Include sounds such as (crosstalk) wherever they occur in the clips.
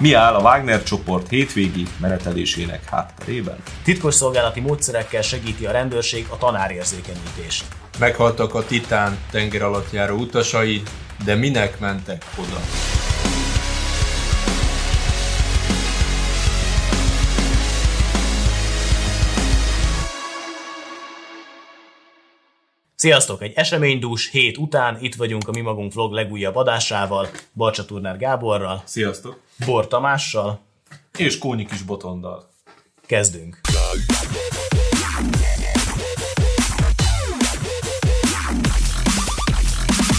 Mi áll a Wagner csoport hétvégi menetelésének hátterében? Titkos szolgálati módszerekkel segíti a rendőrség a tanárérzékenyítést. Meghaltak a Titán tenger alatt járó utasai, de minek mentek oda? Sziasztok! Egy eseménydús hét után itt vagyunk a Mi Magunk Vlog legújabb adásával, Barcsa Turner Gáborral, Sziasztok! Bor Tamással. És Kónyi kis botondal. Kezdünk!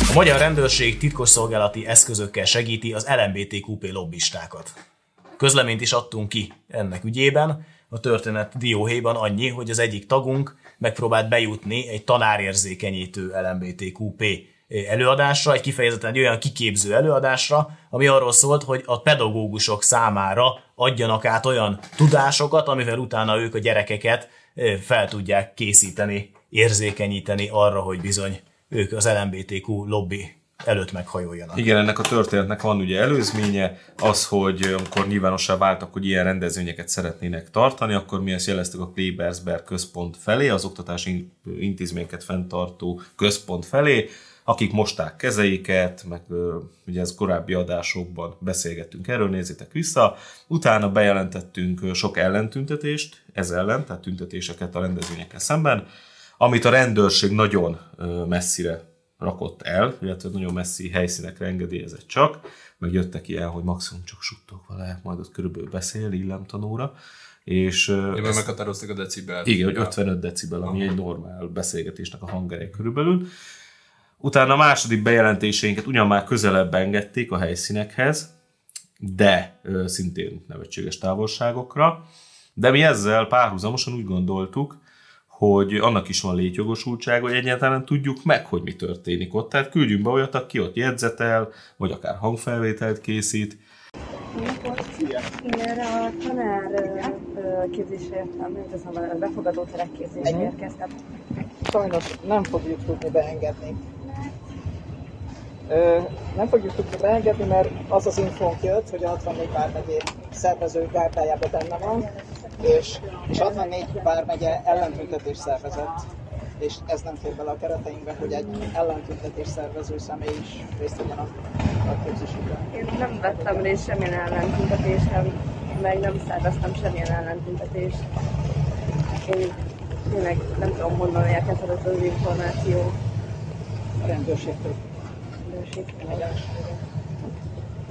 A magyar rendőrség titkosszolgálati eszközökkel segíti az LMBTQP lobbistákat. Közleményt is adtunk ki ennek ügyében, a történet dióhéjban annyi, hogy az egyik tagunk megpróbált bejutni egy tanárérzékenyítő LMBTQP előadásra, egy kifejezetten egy olyan kiképző előadásra, ami arról szólt, hogy a pedagógusok számára adjanak át olyan tudásokat, amivel utána ők a gyerekeket fel tudják készíteni, érzékenyíteni arra, hogy bizony ők az LMBTQ lobby előtt meghajoljanak. Igen, ennek a történetnek van ugye előzménye, az, hogy amikor nyilvánossá váltak, hogy ilyen rendezvényeket szeretnének tartani, akkor mi ezt jeleztük a Klebersberg központ felé, az oktatási intézményeket fenntartó központ felé, akik mosták kezeiket, meg ugye ez korábbi adásokban beszélgettünk erről, nézzétek vissza. Utána bejelentettünk sok ellentüntetést, ez ellen, tehát tüntetéseket a rendezvényekkel szemben, amit a rendőrség nagyon messzire rakott el, illetve nagyon messzi helyszínekre engedélyezett csak, meg jöttek ilyen, hogy maximum csak suttogva lehet majd ott körülbelül beszél illemtanóra. És, ja, ezt, meghatározták a decibel. Igen, hogy 55 decibel, ami Aha. egy normál beszélgetésnek a hangereje körülbelül. Utána a második bejelentéseinket ugyan már közelebb engedték a helyszínekhez, de ö, szintén nevetséges távolságokra. De mi ezzel párhuzamosan úgy gondoltuk, hogy annak is van létjogosultsága, hogy egyáltalán tudjuk meg, hogy mi történik ott. Tehát küldjünk be olyat, aki ott jegyzetel, vagy akár hangfelvételt készít. Én erre a tanár képzésre jöttem, a befogadó terek képzésre érkeztem. Sajnos nem fogjuk tudni beengedni. Nem fogjuk tudni beengedni, mert az az infónk jött, hogy a 64 vármegyé szervező gárdájában benne van, és, és 64 vármegye ellentüntetés szervezett, és ez nem fér bele a kereteinkbe, hogy egy ellentüntetés szervező személy is részt vegyen a, a képzésükben. Én nem vettem részt semmilyen ellentüntetésen, meg nem szerveztem semmilyen ellentüntetést. Én tényleg nem tudom honnan érkezett az információ. A rendőrségtől. Rendőrségtől.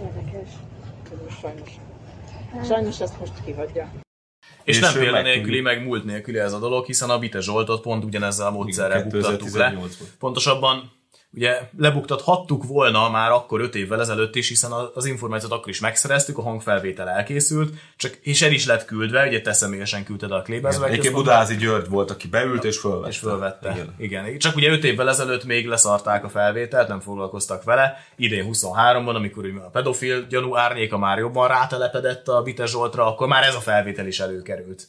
Érdekes. Sajnos. Sajnos ezt most kihagyja. És, és nem példa nélküli, meg múlt nélküli ez a dolog, hiszen a Bite Zsoltot pont ugyanezzel a módszerrel buktattuk le. Pontosabban ugye lebuktathattuk volna már akkor 5 évvel ezelőtt is, hiszen az információt akkor is megszereztük, a hangfelvétel elkészült, csak és el is lett küldve, ugye te személyesen küldted a Klébezbe. Egyébként Budázi György volt, aki beült és fölvette. És fölvette. Igen. Igen. Csak ugye 5 évvel ezelőtt még leszarták a felvételt, nem foglalkoztak vele. Idén 23-ban, amikor a pedofil gyanú árnyéka már jobban rátelepedett a Bite Zsoltra, akkor már ez a felvétel is előkerült.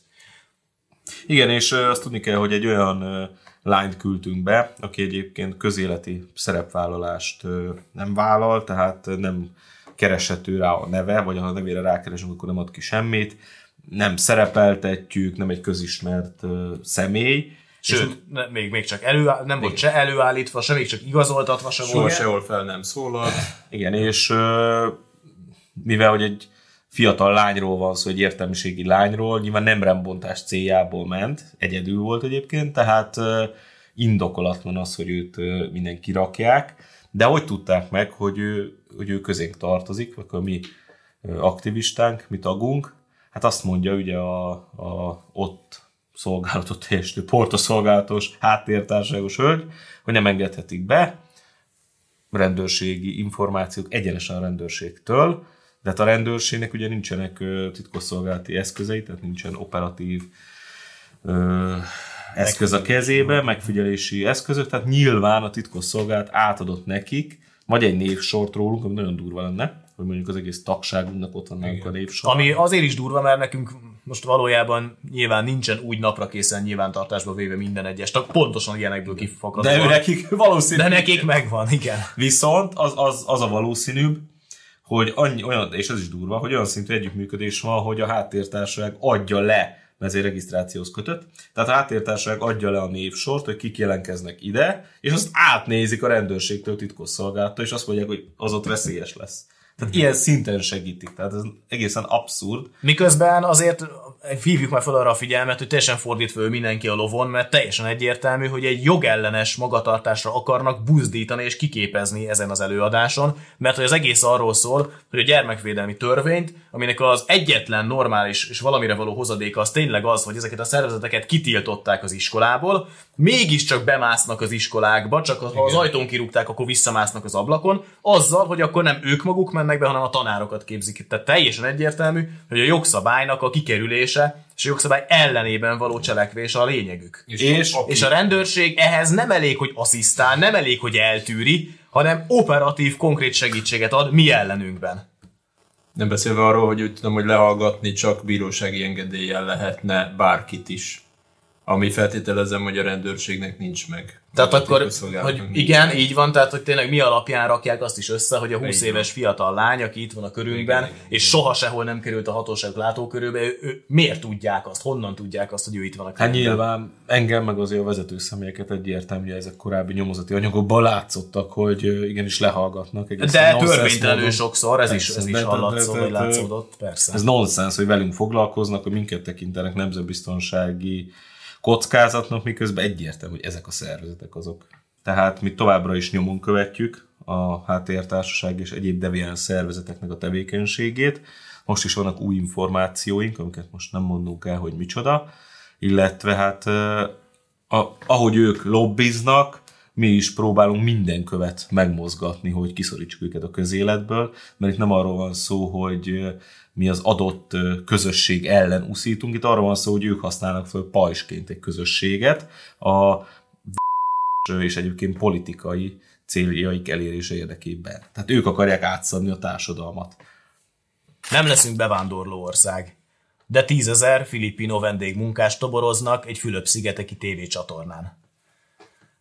Igen, és azt tudni kell, hogy egy olyan lányt küldtünk be, aki egyébként közéleti szerepvállalást nem vállal, tehát nem kereshető rá a neve, vagy ha a nevére rákeresünk, akkor nem ad ki semmit, nem szerepeltetjük, nem egy közismert személy, Sőt, ne, még, még csak elő, nem volt se előállítva, se még csak igazoltatva se volt. sehol fel nem szólalt. Igen, és mivel hogy egy fiatal lányról van szó, egy értelmiségi lányról, nyilván nem rembontás céljából ment, egyedül volt egyébként, tehát indokolatlan az, hogy őt mindenki rakják, de hogy tudták meg, hogy ő, hogy ő közénk tartozik, vagy a mi aktivistánk, mi tagunk, hát azt mondja ugye a, a ott szolgálatot teljesítő portoszolgálatos háttértárságos hölgy, hogy nem engedhetik be rendőrségi információk egyenesen a rendőrségtől, de hát a rendőrségnek ugye nincsenek titkosszolgálati eszközei, tehát nincsen operatív ö, eszköz a kezébe, megfigyelési eszközök, tehát nyilván a titkosszolgálat átadott nekik, vagy egy névsort rólunk, ami nagyon durva lenne, hogy mondjuk az egész tagságunknak ott van nálunk a névsor. Ami azért is durva, mert nekünk most valójában nyilván nincsen úgy napra készen nyilvántartásba véve minden egyes tag, pontosan ilyenekből kifakad. De ő nekik valószínű. De nekik megvan, igen. Viszont az, az, az a valószínűbb, hogy annyi, olyan, és ez is durva, hogy olyan szintű együttműködés van, hogy a háttértársaság adja le mert ez egy regisztrációhoz kötött. Tehát a háttértársaság adja le a névsort, hogy kik jelentkeznek ide, és azt átnézik a rendőrségtől titkosszolgálta, és azt mondják, hogy az ott veszélyes lesz. Tehát ilyen szinten segítik, tehát ez egészen abszurd. Miközben azért hívjuk már fel arra a figyelmet, hogy teljesen fordít föl mindenki a lovon, mert teljesen egyértelmű, hogy egy jogellenes magatartásra akarnak buzdítani és kiképezni ezen az előadáson, mert hogy az egész arról szól, hogy a gyermekvédelmi törvényt, aminek az egyetlen normális és valamire való hozadéka az tényleg az, hogy ezeket a szervezeteket kitiltották az iskolából, mégiscsak bemásznak az iskolákba, csak ha az ajtón kirúgták, akkor visszamásznak az ablakon, azzal, hogy akkor nem ők maguk mennek be, hanem a tanárokat képzik. Tehát teljesen egyértelmű, hogy a jogszabálynak a kikerülése és a jogszabály ellenében való cselekvés a lényegük. És, és, És a rendőrség ehhez nem elég, hogy asszisztál, nem elég, hogy eltűri, hanem operatív, konkrét segítséget ad mi ellenünkben. Nem beszélve arról, hogy úgy tudom, hogy lehallgatni csak bírósági engedéllyel lehetne bárkit is. Ami feltételezem, hogy a rendőrségnek nincs meg. Tehát akkor, hogy igen, meg. így van, tehát hogy tényleg mi alapján rakják azt is össze, hogy a 20 Így éves fiatal lány, aki itt van a körünkben, Igen, igen, és soha sehol nem került a hatóság látókörébe, ő, ő, miért tudják azt, honnan tudják azt, hogy ő itt van a Hát körünkben? nyilván engem meg azért a vezető személyeket egyértelmű, hogy ezek korábbi nyomozati anyagokban látszottak, hogy igenis lehallgatnak. De törvénytelenül sokszor, ez is, Persze, ez is de- de- hallatszó, de- vagy de- látszódott, persze. Ez nonsens, hogy velünk foglalkoznak, hogy minket tekintenek nemzetbiztonsági kockázatnak, miközben egyértelmű, hogy ezek a szervezetek azok. Tehát mi továbbra is nyomon követjük a háttértársaság és egyéb deviáns szervezeteknek a tevékenységét. Most is vannak új információink, amiket most nem mondunk el, hogy micsoda, illetve hát a, ahogy ők lobbiznak, mi is próbálunk minden követ megmozgatni, hogy kiszorítsuk őket a közéletből, mert itt nem arról van szó, hogy mi az adott közösség ellen uszítunk, itt arról van szó, hogy ők használnak föl pajsként egy közösséget, a és egyébként politikai céljaik elérése érdekében. Tehát ők akarják átszadni a társadalmat. Nem leszünk bevándorló ország. De tízezer filippino vendégmunkást toboroznak egy Fülöp-szigeteki tévécsatornán.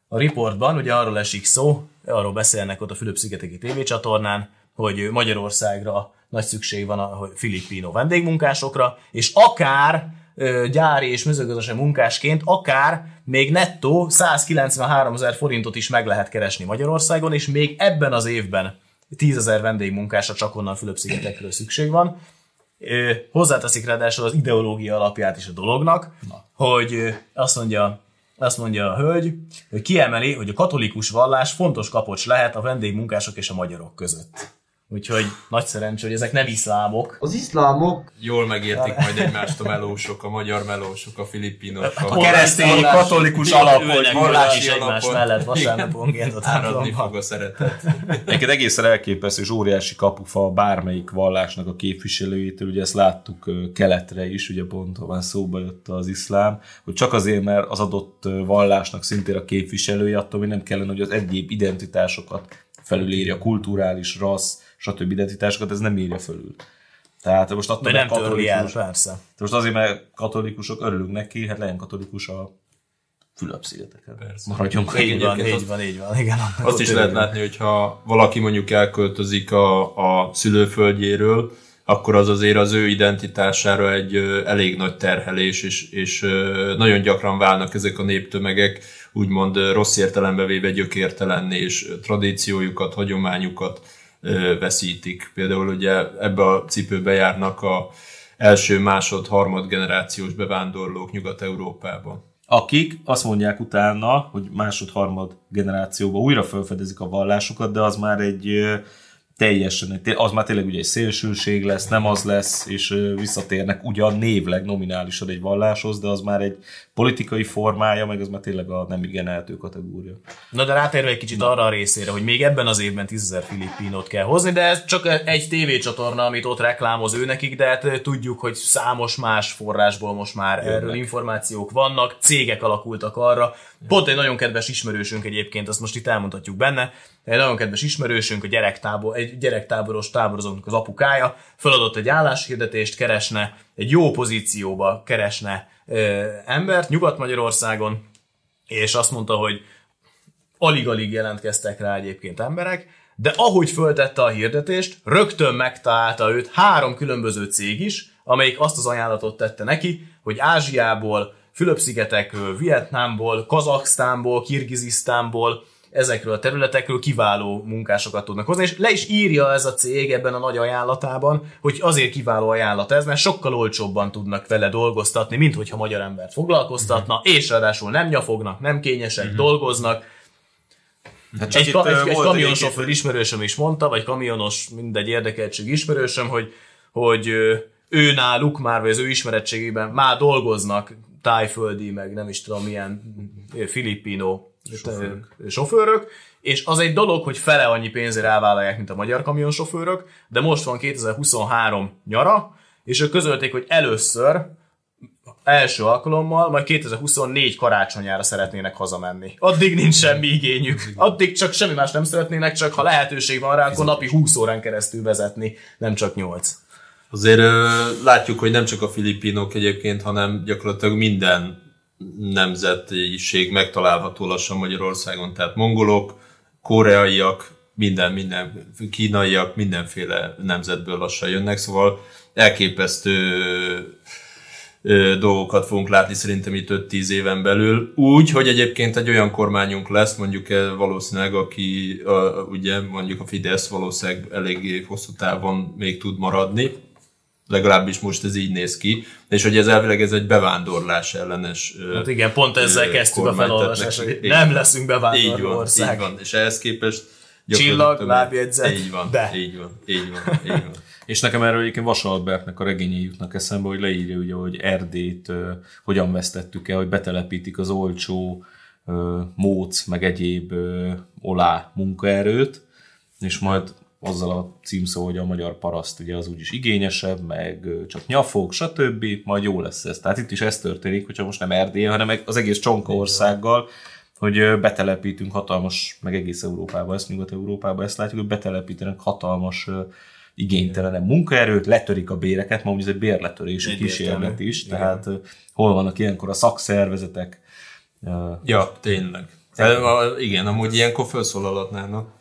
A riportban ugye arról esik szó, arról beszélnek ott a Fülöp-szigeteki tévécsatornán, hogy Magyarországra nagy szükség van a filippino vendégmunkásokra, és akár gyári és mezőgazdasági munkásként, akár még nettó 193 ezer forintot is meg lehet keresni Magyarországon, és még ebben az évben 10 ezer vendégmunkásra csak onnan Fülöp-szigetekről szükség van. Hozzáteszik ráadásul az ideológia alapját is a dolognak, Na. hogy azt mondja, azt mondja a hölgy, hogy kiemeli, hogy a katolikus vallás fontos kapocs lehet a vendégmunkások és a magyarok között. Úgyhogy nagy szerencsé, hogy ezek nem iszlámok. Az iszlámok Jól megértik majd egymást a melósok, a magyar melósok, a filippinosok. A keresztény katolikus alap, hogy vallási vallási is egymás alapon. mellett vasárnaponként a Áradni fog a szeretet. Egyébként egészen elképesztő és óriási kapufa bármelyik vallásnak a képviselőjétől, ugye ezt láttuk keletre is, ugye pont van szóba jött az iszlám, hogy csak azért, mert az adott vallásnak szintén a képviselője, attól még nem kellene, hogy az egyéb identitásokat felülírja, kulturális, rassz, stb. identitásokat, ez nem írja fölül. Tehát most attól, De nem mert törli el, katolikus, persze. most azért, mert katolikusok örülünk neki, hát legyen katolikus a Fülöp-szigeteken. Persze. Maradjunk Így van, Egyébként így van, így van, igen. Azt is lehet látni, hogy ha valaki mondjuk elköltözik a, a szülőföldjéről, akkor az azért az ő identitására egy elég nagy terhelés, és, és nagyon gyakran válnak ezek a néptömegek úgymond rossz értelembe véve gyökértelenni, és tradíciójukat, hagyományukat veszítik. Például ugye ebbe a cipőbe járnak a első, másod, harmad generációs bevándorlók Nyugat-Európában. akik azt mondják utána, hogy másod-harmad generációban újra felfedezik a vallásukat, de az már egy teljesen, az már tényleg ugye egy szélsőség lesz, nem az lesz, és visszatérnek ugyan névleg nominálisan egy valláshoz, de az már egy politikai formája, meg az már tényleg a nem igen eltő kategória. Na de rátérve egy kicsit arra a részére, hogy még ebben az évben 10 000 filippinot kell hozni, de ez csak egy tévécsatorna, amit ott reklámoz ő nekik, de hát tudjuk, hogy számos más forrásból most már erről információk vannak, cégek alakultak arra. Pont egy nagyon kedves ismerősünk egyébként, azt most itt elmondhatjuk benne, egy nagyon kedves ismerősünk, a gyerektábor, egy gyerektáboros táborozóknak az apukája, feladott egy álláshirdetést, keresne, egy jó pozícióba keresne ö, embert Nyugat-Magyarországon, és azt mondta, hogy alig-alig jelentkeztek rá egyébként emberek, de ahogy föltette a hirdetést, rögtön megtalálta őt három különböző cég is, amelyik azt az ajánlatot tette neki, hogy Ázsiából, Fülöp-szigetekről, Vietnámból, Kazaksztánból, Kirgizisztánból, ezekről a területekről kiváló munkásokat tudnak hozni, és le is írja ez a cég ebben a nagy ajánlatában, hogy azért kiváló ajánlat ez, mert sokkal olcsóbban tudnak vele dolgoztatni, mint hogyha magyar embert foglalkoztatna, uh-huh. és ráadásul nem nyafognak, nem kényesek, uh-huh. dolgoznak, Hát egy, ka- egy, egy kamionsofőr ismerősöm is mondta, vagy kamionos, mindegy érdekeltség ismerősöm, hogy, hogy ő náluk már, vagy az ő ismerettségében már dolgoznak tájföldi, meg nem is tudom milyen filippino sofőrök. sofőrök, és az egy dolog, hogy fele annyi pénzért elvállalják, mint a magyar kamionsofőrök, de most van 2023 nyara, és ők közölték, hogy először első alkalommal, majd 2024 karácsonyára szeretnének hazamenni. Addig nincs semmi igényük. Addig csak semmi más nem szeretnének, csak ha lehetőség van rá, akkor napi 20 órán keresztül vezetni, nem csak 8. Azért látjuk, hogy nem csak a filipinok egyébként, hanem gyakorlatilag minden nemzetiség megtalálható lassan Magyarországon, tehát mongolok, koreaiak, minden, minden, kínaiak, mindenféle nemzetből lassan jönnek, szóval elképesztő dolgokat fogunk látni szerintem itt 5-10 éven belül. Úgy, hogy egyébként egy olyan kormányunk lesz, mondjuk valószínűleg, aki a, ugye mondjuk a Fidesz valószínűleg eléggé hosszú távon még tud maradni, legalábbis most ez így néz ki, és hogy ez elvileg ez egy bevándorlás ellenes Hát igen, pont ezzel kezdtük a felolvasást, hogy nem leszünk bevándorló így van, ország. Így van, és ehhez képest Csillag, lábjegyzet, így van, de. Így van, így van, így van. (laughs) És nekem erről egyébként Vasalbertnek a regényei jutnak eszembe, hogy leírja ugye, hogy Erdét uh, hogyan vesztettük el, hogy betelepítik az olcsó uh, móc, meg egyéb uh, olá munkaerőt, és majd azzal a címszó, hogy a magyar paraszt ugye az úgyis igényesebb, meg csak nyafog, stb. Majd jó lesz ez. Tehát itt is ez történik, hogyha most nem Erdély, hanem az egész Csonka országgal, hogy betelepítünk hatalmas, meg egész Európába, ezt Nyugat-Európába ezt látjuk, hogy betelepítenek hatalmas igénytelenem munkaerőt, letörik a béreket, ma ez egy bérletörési kísérlet is, igen. tehát hol vannak ilyenkor a szakszervezetek. Ja, tényleg. Tehát, igen, amúgy ilyenkor felszólalatnának.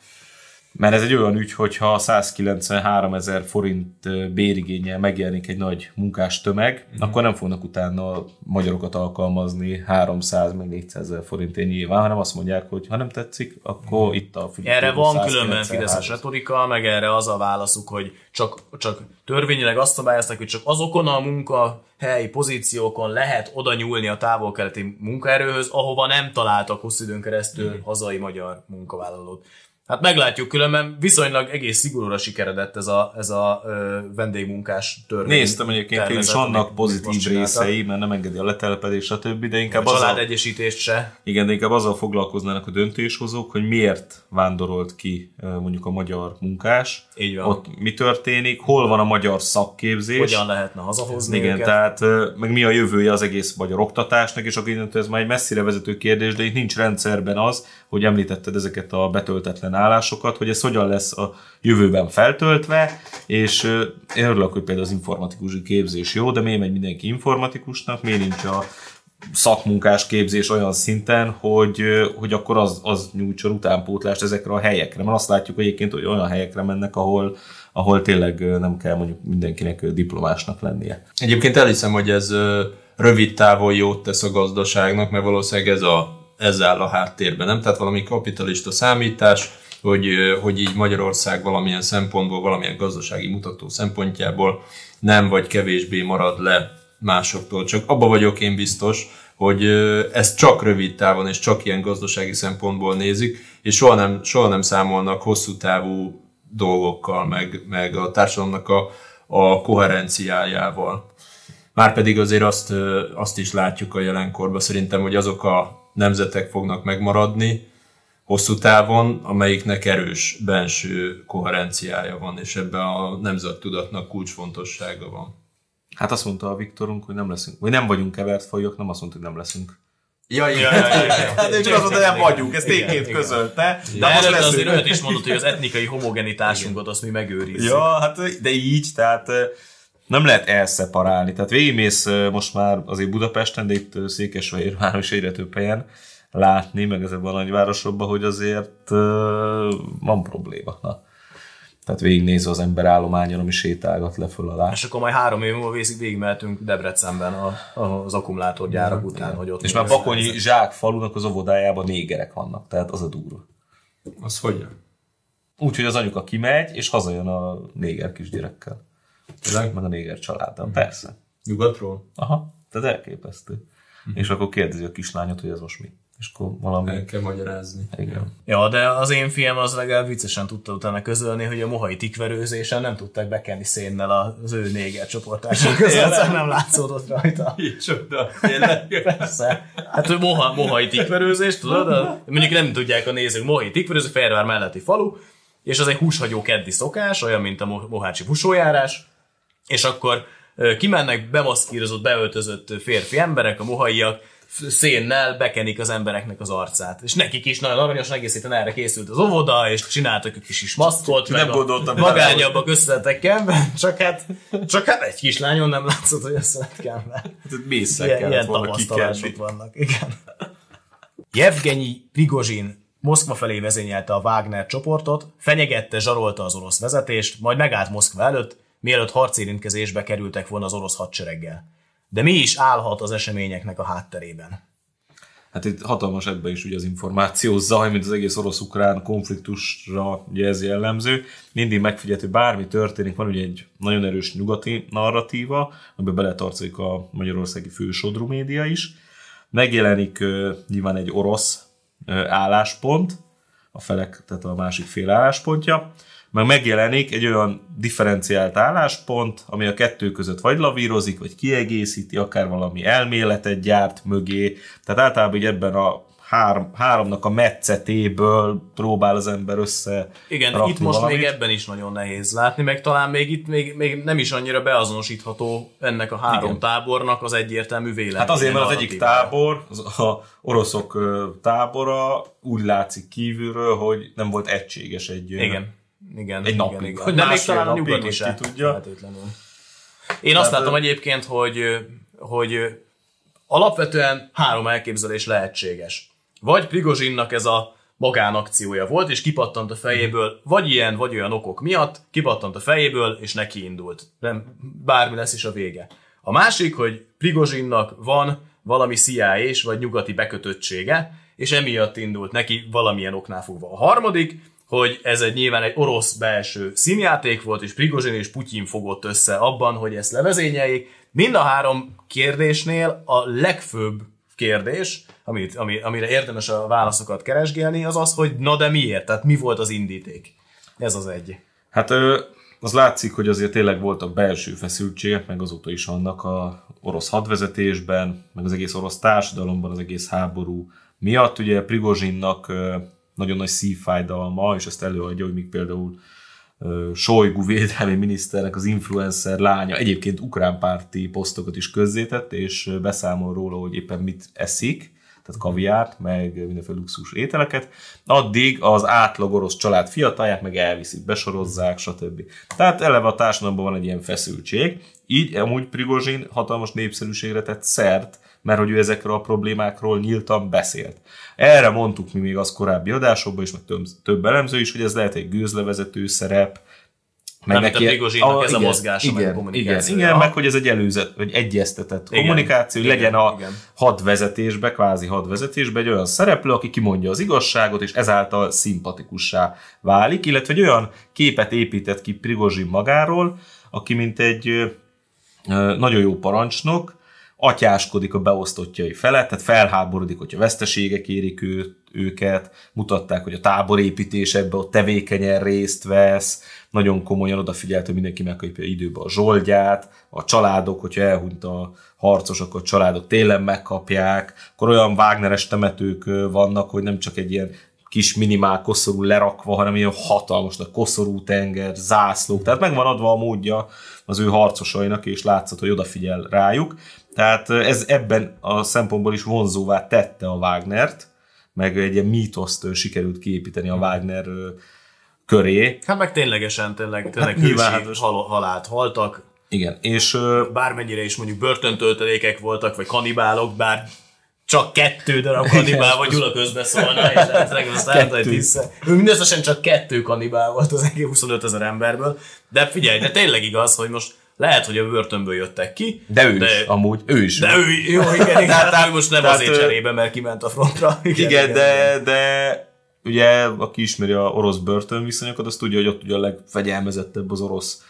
Mert ez egy olyan ügy, hogyha 193 ezer forint bérigényel megjelenik egy nagy munkás tömeg, mm. akkor nem fognak utána magyarokat alkalmazni 300 meg 400 ezer forintért nyilván, hanem azt mondják, hogy ha nem tetszik, akkor mm. itt a Erre van különben fideszes retorika, meg erre az a válaszuk, hogy csak, csak törvényileg azt szabályozták, hogy csak azokon a munka helyi pozíciókon lehet oda nyúlni a távol-keleti munkaerőhöz, ahova nem találtak hosszú időn keresztül mm. hazai magyar munkavállalót. Hát meglátjuk, különben viszonylag egész szigorúra sikeredett ez a, ez a ö, vendégmunkás törvény. Néztem egyébként, is vannak pozitív részei, mert nem engedi a letelepedés, stb. De inkább a családegyesítést se. Igen, de inkább azzal foglalkoznának a döntéshozók, hogy miért vándorolt ki mondjuk a magyar munkás. Így van. Ott mi történik, hol van a magyar szakképzés. Hogyan lehetne hazahozni Igen, őket. tehát meg mi a jövője az egész magyar oktatásnak, és akkor ez már egy messzire vezető kérdés, de itt nincs rendszerben az, hogy említetted ezeket a betöltetlen állásokat, hogy ez hogyan lesz a jövőben feltöltve, és én örülök, hogy például az informatikusi képzés jó, de miért megy mindenki informatikusnak, miért nincs a szakmunkás képzés olyan szinten, hogy, hogy akkor az, az nyújtson utánpótlást ezekre a helyekre. Mert azt látjuk egyébként, hogy olyan helyekre mennek, ahol, ahol tényleg nem kell mondjuk mindenkinek diplomásnak lennie. Egyébként elhiszem, hogy ez rövid távon jót tesz a gazdaságnak, mert valószínűleg ez a ez áll a háttérben, nem? Tehát valami kapitalista számítás, hogy, hogy így Magyarország valamilyen szempontból, valamilyen gazdasági mutató szempontjából nem vagy kevésbé marad le másoktól. Csak abba vagyok én biztos, hogy ezt csak rövid távon és csak ilyen gazdasági szempontból nézik, és soha nem, soha nem számolnak hosszú távú dolgokkal, meg, meg a társadalomnak a, a koherenciájával. Márpedig azért azt, azt is látjuk a jelenkorban szerintem, hogy azok a nemzetek fognak megmaradni hosszú távon, amelyiknek erős benső koherenciája van, és ebben a nemzettudatnak kulcsfontossága van. Hát azt mondta a Viktorunk, hogy nem leszünk, vagy nem vagyunk kevert fajok, nem azt mondta, hogy nem leszünk. Ja, igen. Ja, ja, ja, ja. Hát én csak azt mondta, nem vagyunk, ezt tényként közölte. De, de most azért olyat is mondott, hogy az etnikai homogenitásunkat azt mi megőrizzük. Ja, hát de így, tehát nem lehet elszeparálni. Tehát végigmész most már azért Budapesten, de itt Székesfehérváron is egyre több helyen, látni, meg ezekben a nagyvárosokban, hogy azért uh, van probléma. Na. Tehát végignézve az ember állományon, ami sétálgat le föl alá. És akkor majd három év múlva végig végigmehetünk Debrecenben a, a, az akkumulátorgyárak után, hogy ott És már Bakonyi zsák falunak az óvodájában négerek vannak, tehát az a durva. Az hogyan? Úgyhogy az anyuka kimegy, és hazajön a néger kisgyerekkel. Tényleg? Meg a néger családdal, persze. Nyugatról? Aha, tehát elképesztő. És akkor kérdezi a kislányot, hogy ez most mi. És akkor valami... El kell magyarázni. Igen. Ja, de az én fiam az legalább viccesen tudta utána közölni, hogy a mohai tikverőzésen nem tudták bekenni szénnel az ő néger csoportársak között, szóval nem látszódott rajta. Csoda, tényleg? Persze. Hát ő moha, mohai tikverőzés, tudod? A, mondjuk nem tudják a nézők, mohai tikverőzés, Fervár melletti falu, és az egy húshagyó keddi szokás, olyan, mint a mo- mohácsi húsójárás, és akkor kimennek bemaszkírozott, beöltözött férfi emberek, a mohaiak, szénnel bekenik az embereknek az arcát. És nekik is nagyon aranyos, egész héten erre készült az óvoda, és csináltak ők is, is maszkot, Nem meg a magányabbak összetetken, csak hát, csak hát egy kislányon nem látszott, hogy összetetken. Tehát mészek Ilyen, kellett ilyen volna tapasztalások vannak, igen. Jevgenyi Prigozsin Moszkva felé vezényelte a Wagner csoportot, fenyegette, zsarolta az orosz vezetést, majd megállt Moszkva előtt, mielőtt harcérintkezésbe kerültek volna az orosz hadsereggel. De mi is állhat az eseményeknek a hátterében? Hát itt hatalmas ebben is ugye az információ zaj, mint az egész orosz-ukrán konfliktusra ugye ez jellemző. Mindig megfigyelhető, bármi történik, van ugye egy nagyon erős nyugati narratíva, amiben beletartozik a magyarországi fősodrú média is. Megjelenik uh, nyilván egy orosz uh, álláspont, a felek, tehát a másik fél álláspontja, meg megjelenik egy olyan differenciált álláspont, ami a kettő között vagy lavírozik, vagy kiegészíti, akár valami elméletet gyárt mögé. Tehát általában így ebben a három, háromnak a metszetéből próbál az ember össze Igen, itt most valamit. még ebben is nagyon nehéz látni, meg talán még itt még, még nem is annyira beazonosítható ennek a három Igen. tábornak az egyértelmű vélemény. Hát azért, mert az egyik tábor, az a oroszok tábora úgy látszik kívülről, hogy nem volt egységes egy Igen. Igen, Egy igen, napig, igen. De még talán a vagy se. ki tudja. Feltétlenül. Én azt Tehát, látom ö- egyébként, hogy, hogy alapvetően három elképzelés lehetséges. Vagy Prigozsinnak ez a magánakciója volt, és kipattant a fejéből, vagy ilyen, vagy olyan okok miatt, kipattant a fejéből, és neki indult. Nem, bármi lesz is a vége. A másik, hogy Prigozsinnak van valami cia és vagy nyugati bekötöttsége, és emiatt indult neki valamilyen oknál fogva. A harmadik, hogy ez egy nyilván egy orosz belső színjáték volt, és Prigozsin és Putyin fogott össze abban, hogy ezt levezényeljék. Mind a három kérdésnél a legfőbb kérdés, amit, ami, amire érdemes a válaszokat keresgélni, az az, hogy na de miért? Tehát mi volt az indíték? Ez az egy. Hát az látszik, hogy azért tényleg voltak belső feszültségek, meg azóta is vannak a orosz hadvezetésben, meg az egész orosz társadalomban, az egész háború miatt. Ugye Prigozsinnak nagyon nagy szívfájdalma, és ezt előadja, hogy még például Sojgu védelmi miniszternek az influencer lánya egyébként ukrán párti posztokat is közzétett, és beszámol róla, hogy éppen mit eszik, tehát kaviárt, meg mindenféle luxus ételeket, addig az átlag orosz család fiatalják meg elviszik, besorozzák, stb. Tehát eleve a társadalomban van egy ilyen feszültség, így amúgy Prigozsin hatalmas népszerűségre tett szert, mert hogy ő ezekről a problémákról nyíltan beszélt. Erre mondtuk mi még az korábbi adásokban is, meg több, több elemző is, hogy ez lehet egy gőzlevezető szerep, Mármint a Prigozsinnak ez a igen, mozgása, meg a igen, kommunikációja. Igen, igen, meg hogy ez egy előzet, vagy egyeztetett Igen, kommunikáció, igen, legyen a igen. hadvezetésbe, kvázi hadvezetésbe egy olyan szereplő, aki kimondja az igazságot, és ezáltal szimpatikussá válik, illetve egy olyan képet épített ki Prigozsin magáról, aki mint egy nagyon jó parancsnok, atyáskodik a beosztottjai felett, tehát felháborodik, hogyha veszteségek érik ő, őket, mutatták, hogy a táborépítésekben ott tevékenyen részt vesz, nagyon komolyan odafigyelt, hogy mindenki megkapja időbe a zsoldját, a családok, hogyha elhunyt a harcos, akkor a családok télen megkapják, akkor olyan Wagneres temetők vannak, hogy nem csak egy ilyen kis minimál koszorú lerakva, hanem ilyen hatalmas nagy koszorú tenger, zászlók, tehát megvan adva a módja az ő harcosainak, és látszott, hogy odafigyel rájuk. Tehát ez ebben a szempontból is vonzóvá tette a Wagnert, meg egy ilyen mítoszt sikerült kiépíteni a Wagner ö, köré. Hát meg ténylegesen, tényleg, tényleg Hát nyilván, hősi hát hal- halált haltak, Igen, és bármennyire is mondjuk börtöntöltelékek voltak, vagy kanibálok, bár csak kettő darab kanibál, vagy Gyula közbeszólna, és esetleg aztán hogy vissza. Ő mindösszesen csak kettő kanibál volt az egész 25 ezer emberből. De figyelj, de tényleg igaz, hogy most lehet, hogy a börtönből jöttek ki. De ő de, is, amúgy, ő is. De ő, jó, igen, igen (laughs) hát ő most nem azért cserébe, mert kiment a frontra. Igen, (laughs) igen, igen de, de ugye, aki ismeri a orosz börtönviszonyokat, az tudja, hogy ott ugye a legfegyelmezettebb az orosz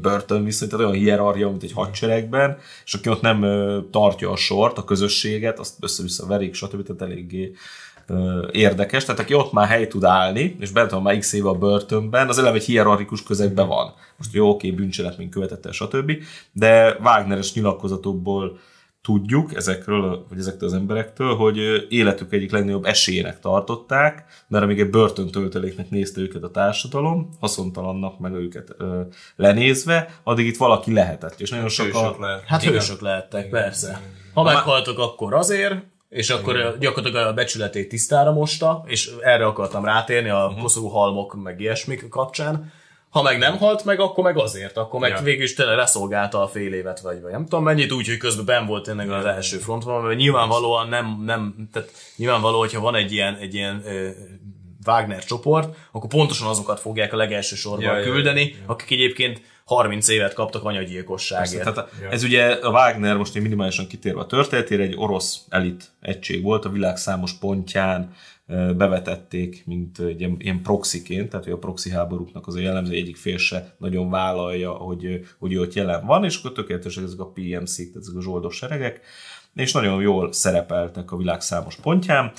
börtönviszony, tehát olyan hierarchia, mint egy hadseregben, és aki ott nem tartja a sort, a közösséget, azt össze-vissza verik, stb. Tehát eléggé érdekes, tehát aki ott már hely tud állni, és bent van már x éve a börtönben, az eleve egy hierarchikus közegben van. Most jó, oké, bűncselekmény követett el, stb. De Wagneres nyilatkozatokból tudjuk ezekről, vagy ezektől az emberektől, hogy életük egyik legnagyobb esélyének tartották, mert amíg egy börtöntölteléknek nézte őket a társadalom, haszontalannak meg őket ö, lenézve, addig itt valaki lehetett. És nagyon sokan... Lehet. Hát Igen. hősök lehettek, Igen. persze. Ha meghaltok, akkor azért, és akkor Igen. gyakorlatilag a becsületét tisztára mosta, és erre akartam rátérni a uh-huh. koszorú halmok, meg ilyesmik kapcsán, ha meg nem halt meg, akkor meg azért, akkor meg ja. végül is tényleg leszolgálta a fél évet, vagy, vagy nem tudom mennyit, úgy, hogy közben ben volt tényleg az első fronton, mert nyilvánvalóan nem, nem, tehát nyilvánvaló, hogyha van egy ilyen, egy ilyen ö, Wagner csoport, akkor pontosan azokat fogják a legelső sorban ja, küldeni, ja, ja. akik egyébként 30 évet kaptak anyagyilkosságért. Persze, tehát ja. ez ugye a Wagner, most én minimálisan kitérve a történetére, egy orosz elit egység volt a világ számos pontján, bevetették, mint egy ilyen, ilyen proxiként, tehát hogy a proxy háborúknak az a jellemző egyik fél se nagyon vállalja, hogy, hogy ő ott jelen van, és akkor tökéletesen ezek a PMC-k, ezek a zsoldos seregek, és nagyon jól szerepeltek a világ számos pontján.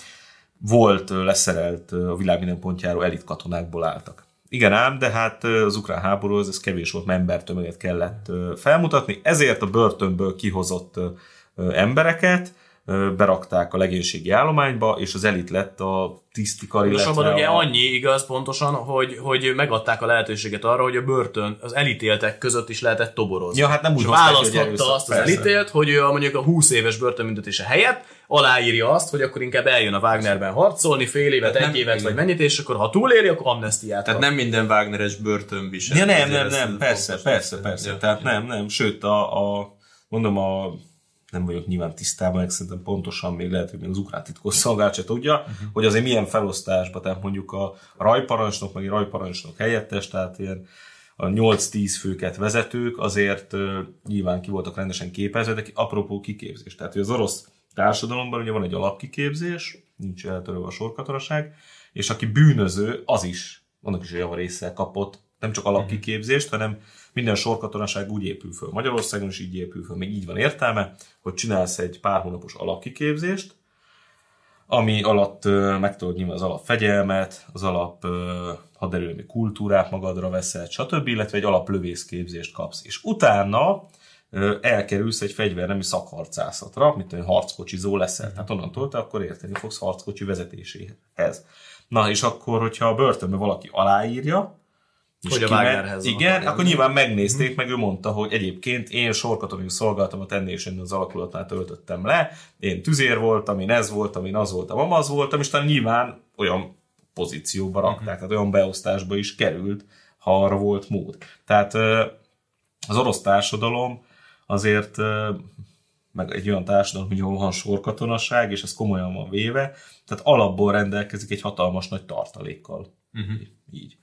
Volt leszerelt a világ minden pontjáról elit katonákból álltak. Igen ám, de hát az ukrán háborúhoz ez kevés volt, embertömeget kellett felmutatni, ezért a börtönből kihozott embereket, berakták a legénységi állományba, és az elit lett a tisztikar, illetve a... ugye annyi igaz pontosan, hogy, hogy megadták a lehetőséget arra, hogy a börtön az elítéltek között is lehetett toborozni. Ja, hát nem úgy választhatta azt az persze. elítélt, hogy a, mondjuk a 20 éves börtönbüntetése helyett aláírja azt, hogy akkor inkább eljön a Wagnerben harcolni, fél évet, egy évet, vagy mennyit, és akkor ha túléri, akkor amnestiát Tehát nem minden Wagneres börtönvisel. Ja, nem, nem, nem, persze, persze, persze. Tehát nem, nem, sőt, a, a mondom, a nem vagyok nyilván tisztában, meg szerintem pontosan még lehet, hogy még az ukrán titkos szolgálat se tudja, uh-huh. hogy azért milyen felosztásban, tehát mondjuk a rajparancsnok, meg a rajparancsnok helyettes, tehát ilyen a 8-10 főket vezetők azért uh, nyilván ki voltak rendesen képezve, de apropó kiképzés. Tehát, hogy az orosz társadalomban ugye van egy alapkiképzés, nincs eltörölve a sorkatonaság, és aki bűnöző, az is, annak is a javarészsel kapott nem csak alapkiképzést, hanem minden sorkatonaság úgy épül föl. Magyarországon is így épül föl, még így van értelme, hogy csinálsz egy pár hónapos alapkiképzést, ami alatt meg tudod nyilván az alapfegyelmet, az alap haderőmi kultúrát magadra veszed, stb., illetve egy alaplövészképzést kapsz. És utána elkerülsz egy fegyvernemi szakharcászatra, mint egy harckocsizó leszel. Tehát onnantól te akkor érteni fogsz harckocsi vezetéséhez. Na, és akkor, hogyha a börtönbe valaki aláírja, hogy a Wagnerhez Igen, akkor nyilván megnézték, meg ő mondta, hogy egyébként én sorkatonai szolgáltam a Tennation az alakulatnál töltöttem le, én tüzér voltam, én ez voltam, én az voltam, amaz voltam, és talán nyilván olyan pozícióba rakták, uh-huh. tehát olyan beosztásba is került, ha arra volt mód. Tehát az orosz társadalom azért meg egy olyan társadalom, hogy van sorkatonaság, és ez komolyan van véve, tehát alapból rendelkezik egy hatalmas nagy tartalékkal. Uh-huh. Így.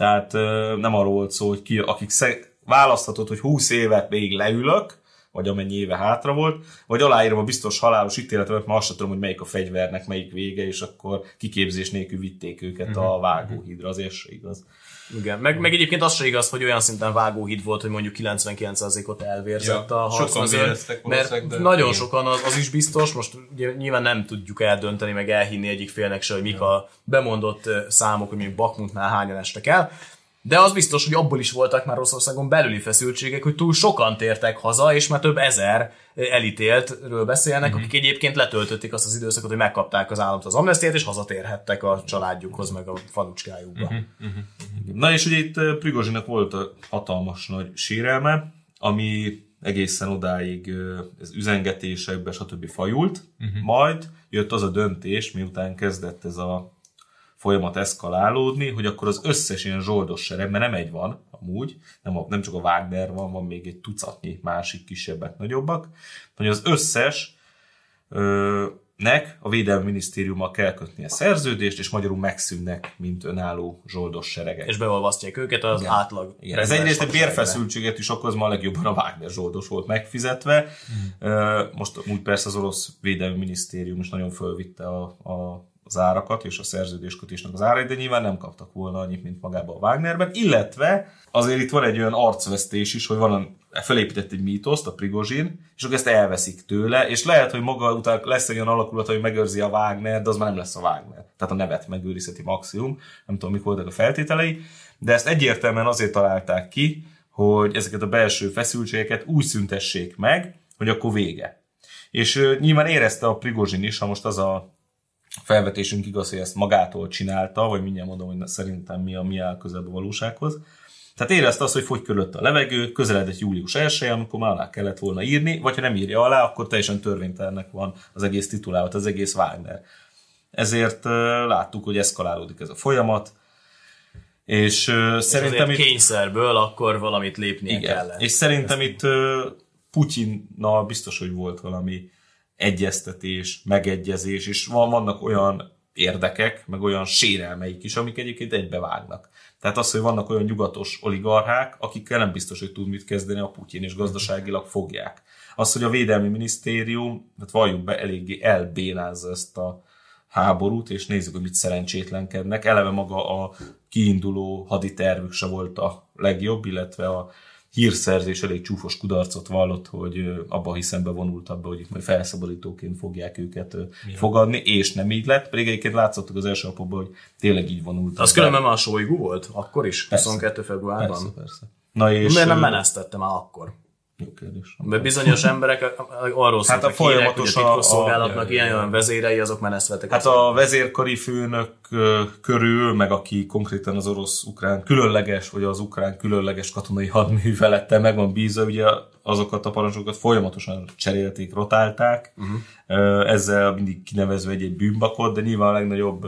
Tehát nem arról volt szó, hogy ki, akik szeg, választhatod, hogy 20 évet még leülök, vagy amennyi éve hátra volt, vagy aláírom a biztos halálos ítéletet, mert azt sem tudom, hogy melyik a fegyvernek, melyik vége, és akkor kiképzés nélkül vitték őket uh-huh. a mhm. vágóhídra, az se igaz. Igen, meg, meg egyébként az se igaz, hogy olyan szinten vágóhíd volt, hogy mondjuk 99%-ot elvérzett ja, a harcmezőn, mert de nagyon igen. sokan az, az is biztos, most ugye nyilván nem tudjuk eldönteni, meg elhinni egyik félnek se, hogy mik ja. a bemondott számok, hogy mondjuk Bakmunknál hányan estek el, de az biztos, hogy abból is voltak már Oroszországon belüli feszültségek, hogy túl sokan tértek haza, és már több ezer elítéltről beszélnek, mm-hmm. akik egyébként letöltötték azt az időszakot, hogy megkapták az államot az amnestiát, és hazatérhettek a családjukhoz, meg a falucskájukba. Mm-hmm. Na és ugye itt Prigozsinak volt a hatalmas nagy sérelme, ami egészen odáig ez üzengetésekbe, stb. fajult, uh-huh. majd jött az a döntés, miután kezdett ez a folyamat eszkalálódni, hogy akkor az összes ilyen zsoldos sereg, mert nem egy van amúgy, nem, a, nem csak a Wagner van, van még egy tucatnyi másik kisebbek, nagyobbak, hogy az összes ö, nek a Védelmi Minisztériummal kell kötni a szerződést, és magyarul megszűnnek, mint önálló zsoldos seregek. És beolvasztják őket az Igen. átlag. Igen. Ez egyrészt egy bérfeszültséget is okoz, ma a legjobban a Wagner zsoldos volt megfizetve. Hmm. Most úgy persze az orosz Védelmi Minisztérium is nagyon fölvitte a, a az árakat és a szerződéskötésnek az árait, de nyilván nem kaptak volna annyit, mint magában a Wagnerben, illetve azért itt van egy olyan arcvesztés is, hogy van felépített egy mítoszt, a Prigozsin, és akkor ezt elveszik tőle, és lehet, hogy maga után lesz egy olyan alakulat, hogy megőrzi a Wagner, de az már nem lesz a Wagner. Tehát a nevet megőrizheti maximum, nem tudom, mik voltak a feltételei, de ezt egyértelműen azért találták ki, hogy ezeket a belső feszültségeket úgy szüntessék meg, hogy akkor vége. És nyilván érezte a Prigozsin is, ha most az a felvetésünk igaz, hogy ezt magától csinálta, vagy mindjárt mondom, hogy szerintem mi a mi áll közelebb a valósághoz. Tehát érezte azt, hogy fogy körülött a levegő, közeledett július 1 amikor már alá kellett volna írni, vagy ha nem írja alá, akkor teljesen törvénytelennek van az egész titulálat, az egész Wagner. Ezért láttuk, hogy eszkalálódik ez a folyamat, és és szerintem itt... kényszerből akkor valamit lépnie igen, kellett. És szerintem itt uh, Putyinnal biztos, hogy volt valami egyeztetés, megegyezés, és van, vannak olyan érdekek, meg olyan sérelmeik is, amik egyébként egybevágnak. Tehát az, hogy vannak olyan nyugatos oligarchák, akikkel nem biztos, hogy tud mit kezdeni a Putyin, és gazdaságilag fogják. Az, hogy a Védelmi Minisztérium, hát valljuk be, eléggé elbénázza ezt a háborút, és nézzük, hogy mit szerencsétlenkednek. Eleve maga a kiinduló haditervük se volt a legjobb, illetve a hírszerzés elég csúfos kudarcot vallott, hogy abba hiszem bevonultabb, hogy itt majd felszabadítóként fogják őket ja. fogadni, és nem így lett, pedig egyébként látszottuk az első napokban, hogy tényleg így vonult. Az különben már a volt? Akkor is? Persze. 22. februárban? Persze, persze. Na és, Miért nem menesztette már akkor? Jó kérdés. Mert bizonyos emberek arról hát a folyamatos hogy a titkosszolgálatnak a, ilyen olyan vezérei, azok meneszvetek. Hát a vezérkari főnök körül, meg aki konkrétan az orosz-ukrán különleges, vagy az ukrán különleges katonai hadművelettel meg van bízva, ugye azokat a parancsokat folyamatosan cserélték, rotálták, uh-huh. ezzel mindig kinevezve egy-egy bűnbakot, de nyilván a legnagyobb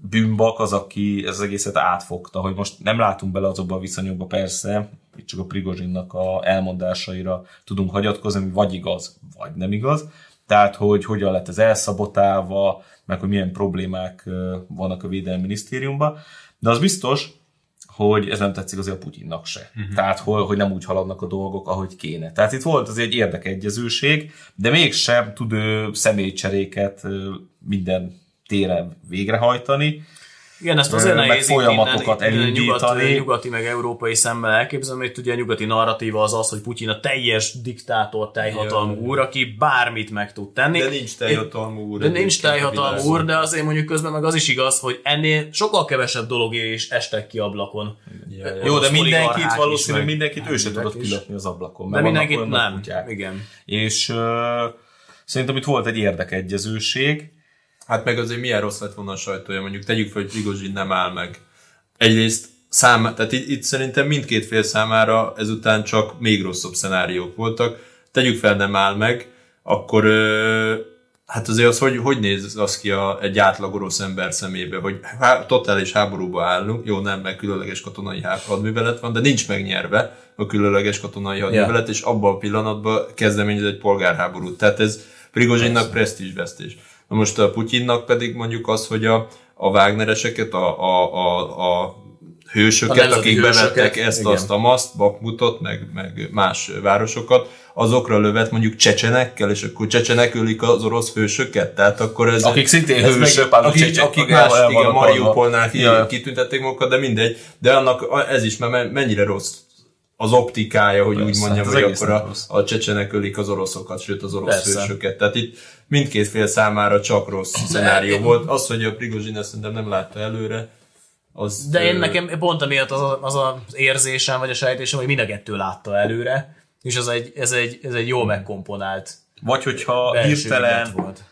bűnbak az, aki ez az egészet átfogta, hogy most nem látunk bele azokba a viszonyokba persze, itt csak a Prigozsinnak a elmondásaira tudunk hagyatkozni, ami vagy igaz, vagy nem igaz. Tehát, hogy hogyan lett ez elszabotálva, meg hogy milyen problémák vannak a Védelmi Minisztériumban. De az biztos, hogy ez nem tetszik azért a Putyinnak se. Uh-huh. Tehát, hogy nem úgy haladnak a dolgok, ahogy kéne. Tehát itt volt az egy érdekegyezőség, de mégsem tud ő személycseréket minden téren végrehajtani. Igen, ezt azért nehéz folyamatokat innen. Nyugati, nyugati meg európai szemben elképzelni, hogy ugye a nyugati narratíva az az, hogy Putyin a teljes diktátor, teljhatalmú úr, aki bármit meg tud tenni. De nincs teljhatalmú úr. De nincs teljhatalmú úr, de azért mondjuk közben meg az is igaz, hogy ennél sokkal kevesebb dologért is estek ki ablakon. Ja, ja. Jó, de mindenkit valószínűleg mindenkit ő se tudott kilökni az ablakon. De mindenkit nem. Igen. És szerintem itt volt egy érdekegyezőség, Hát meg azért milyen rossz lett volna a sajtója, mondjuk tegyük fel, hogy Prigozsin nem áll meg. Egyrészt szám, tehát itt, itt szerintem mindkét fél számára ezután csak még rosszabb szenáriók voltak. Tegyük fel, nem áll meg, akkor hát azért az, hogy, hogy néz az ki a, egy átlag orosz ember szemébe, hogy há, totális háborúba állunk, jó, nem, meg különleges katonai hadművelet van, de nincs megnyerve a különleges katonai hadművelet, yeah. és abban a pillanatban kezdeményez egy polgárháborút. Tehát ez Prigozsinnak presztízsvesztés. Na most a Putyinnak pedig mondjuk az, hogy a, a Wagnereseket, a, a, a, a hősöket, a akik bevettek ezt, igen. azt, a maszt, Bakmutot, meg, meg más városokat, azokra lövet mondjuk csecsenekkel, és akkor csecsenek ölik az orosz hősöket, tehát akkor ez... Akik szintén ez hősök, meg, akik, akik, akik más, igen, Mariupolnál ja. kitüntették magukat, de mindegy, de annak ez is mert mennyire rossz az optikája, hogy Persze, úgy mondjam, hát hogy akkor a, a csecsenek ölik az oroszokat, sőt az orosz Persze. hősöket. Tehát itt mindkét fél számára csak rossz szenárió volt. Az, hogy a Prigozsin ezt szerintem nem látta előre, az, De én nekem pont amiatt az, a, az az érzésem, vagy a sejtésem, hogy mind a kettő látta előre, és ez egy, ez egy, ez egy jó megkomponált Vagy hogyha hirtelen volt.